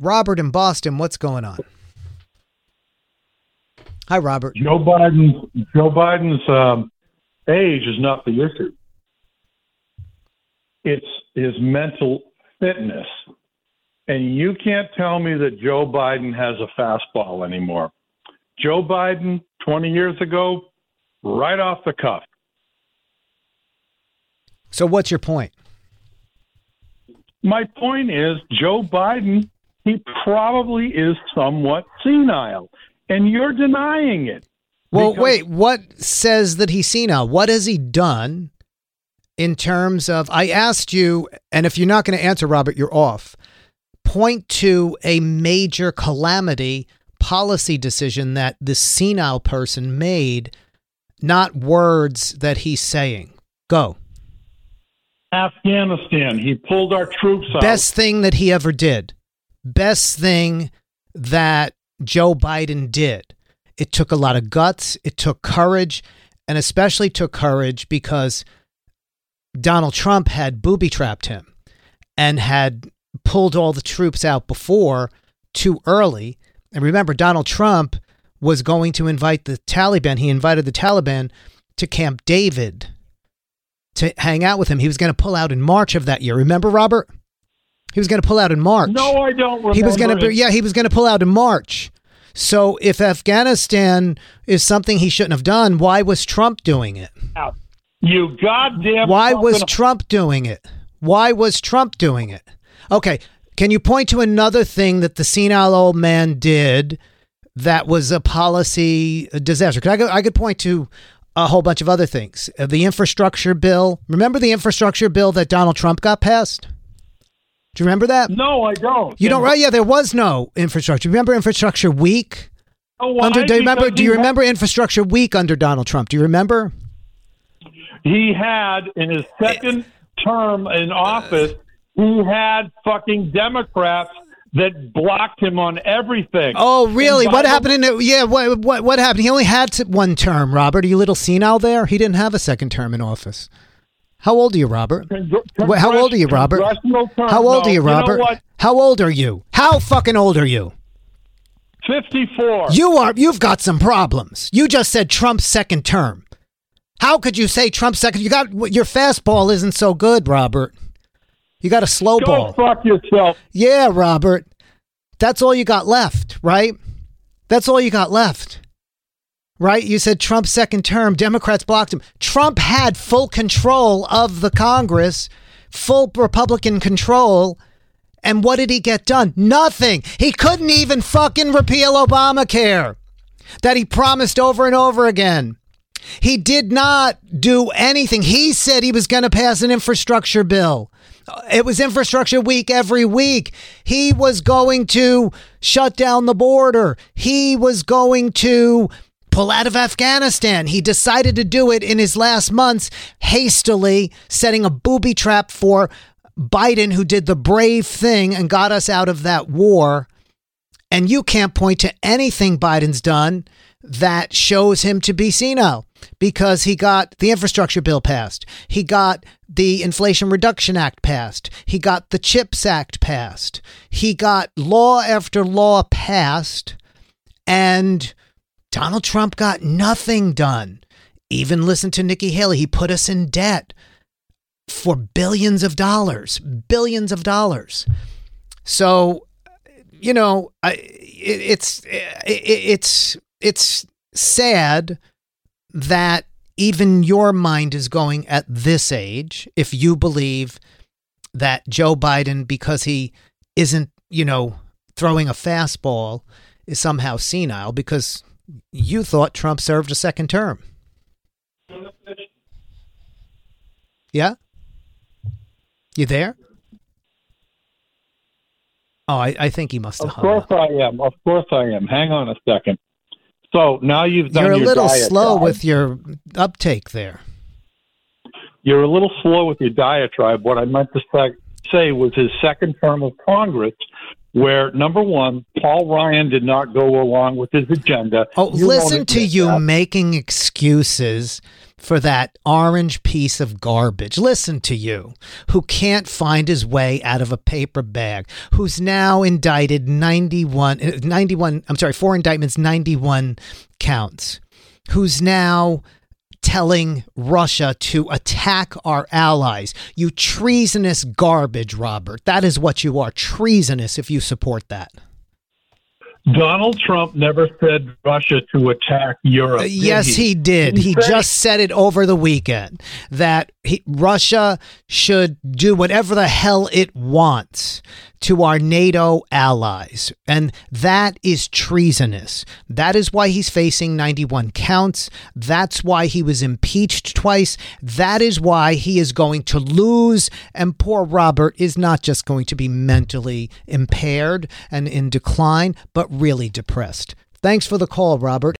Robert in Boston, what's going on? Hi, Robert. Joe Biden. Joe Biden's um, age is not the issue. It's his mental fitness, and you can't tell me that Joe Biden has a fastball anymore. Joe Biden, 20 years ago, right off the cuff. So, what's your point? My point is, Joe Biden, he probably is somewhat senile, and you're denying it. Well, wait, what says that he's senile? What has he done in terms of? I asked you, and if you're not going to answer, Robert, you're off. Point to a major calamity policy decision that the senile person made, not words that he's saying. Go. Afghanistan, he pulled our troops out. Best thing that he ever did. Best thing that Joe Biden did. It took a lot of guts, it took courage, and especially took courage because Donald Trump had booby trapped him and had pulled all the troops out before too early. And remember, Donald Trump was going to invite the Taliban. He invited the Taliban to Camp David to hang out with him. He was going to pull out in March of that year. Remember, Robert? He was going to pull out in March. No, I don't remember. He was going to, yeah, he was going to pull out in March. So if Afghanistan is something he shouldn't have done, why was Trump doing it? You goddamn. Why was Trump doing it? Why was Trump doing it? Okay, can you point to another thing that the senile old man did that was a policy disaster? I could, I could point to a whole bunch of other things. Uh, the infrastructure bill. Remember the infrastructure bill that Donald Trump got passed? Do you remember that? No, I don't. You don't, right? Yeah, there was no infrastructure. Remember Infrastructure Week? Oh, why? Under, do you remember? Because Do you he remember Infrastructure Week under Donald Trump? Do you remember? He had in his second term in office, he had fucking Democrats that blocked him on everything. Oh, really? What Biden- happened in it? Yeah, what, what what happened? He only had t- one term, Robert. Are you a little senile there? He didn't have a second term in office. How old are you, Robert? How old are you, Robert? How old are you, Robert? How old are you? How fucking old are you? 54. You are. You've got some problems. You just said Trump's second term. How could you say Trump's second? You got your fastball isn't so good, Robert. You got a slow Go ball. fuck yourself. Yeah, Robert. That's all you got left, right? That's all you got left. Right? You said Trump's second term, Democrats blocked him. Trump had full control of the Congress, full Republican control. And what did he get done? Nothing. He couldn't even fucking repeal Obamacare that he promised over and over again. He did not do anything. He said he was going to pass an infrastructure bill. It was infrastructure week every week. He was going to shut down the border. He was going to pull out of Afghanistan. He decided to do it in his last months, hastily setting a booby trap for Biden, who did the brave thing and got us out of that war. And you can't point to anything Biden's done that shows him to be senile because he got the infrastructure bill passed. He got the Inflation Reduction Act passed. He got the CHIPS Act passed. He got law after law passed. And Donald Trump got nothing done. Even listen to Nikki Haley. He put us in debt for billions of dollars, billions of dollars. So, you know, it's it, it's it's sad that even your mind is going at this age if you believe that Joe Biden because he isn't, you know, throwing a fastball is somehow senile because you thought Trump served a second term. Yeah? You there? Oh, I, I think he must have Of hung course up. I am. Of course I am. Hang on a second. So now you've done. You're a your little diatribe. slow with your uptake there. You're a little slow with your diatribe. What I meant to say was his second term of Congress, where number one, Paul Ryan did not go along with his agenda. Oh, You listen to you that. making excuses for that orange piece of garbage. Listen to you, who can't find his way out of a paper bag, who's now indicted 91, uh, 91 I'm sorry, four indictments, 91 counts, who's now telling Russia to attack our allies. You treasonous garbage, Robert. That is what you are treasonous if you support that. Donald Trump never said Russia to attack Europe. Uh, yes, he? he? did. He, he just said it over the weekend that he, Russia should do whatever the hell it wants to our NATO allies. And that is treasonous. That is why he's facing 91 counts. That's why he was impeached twice. That is why he is going to lose. And poor Robert is not just going to be mentally impaired and in decline, but really depressed. Thanks for the call, Robert.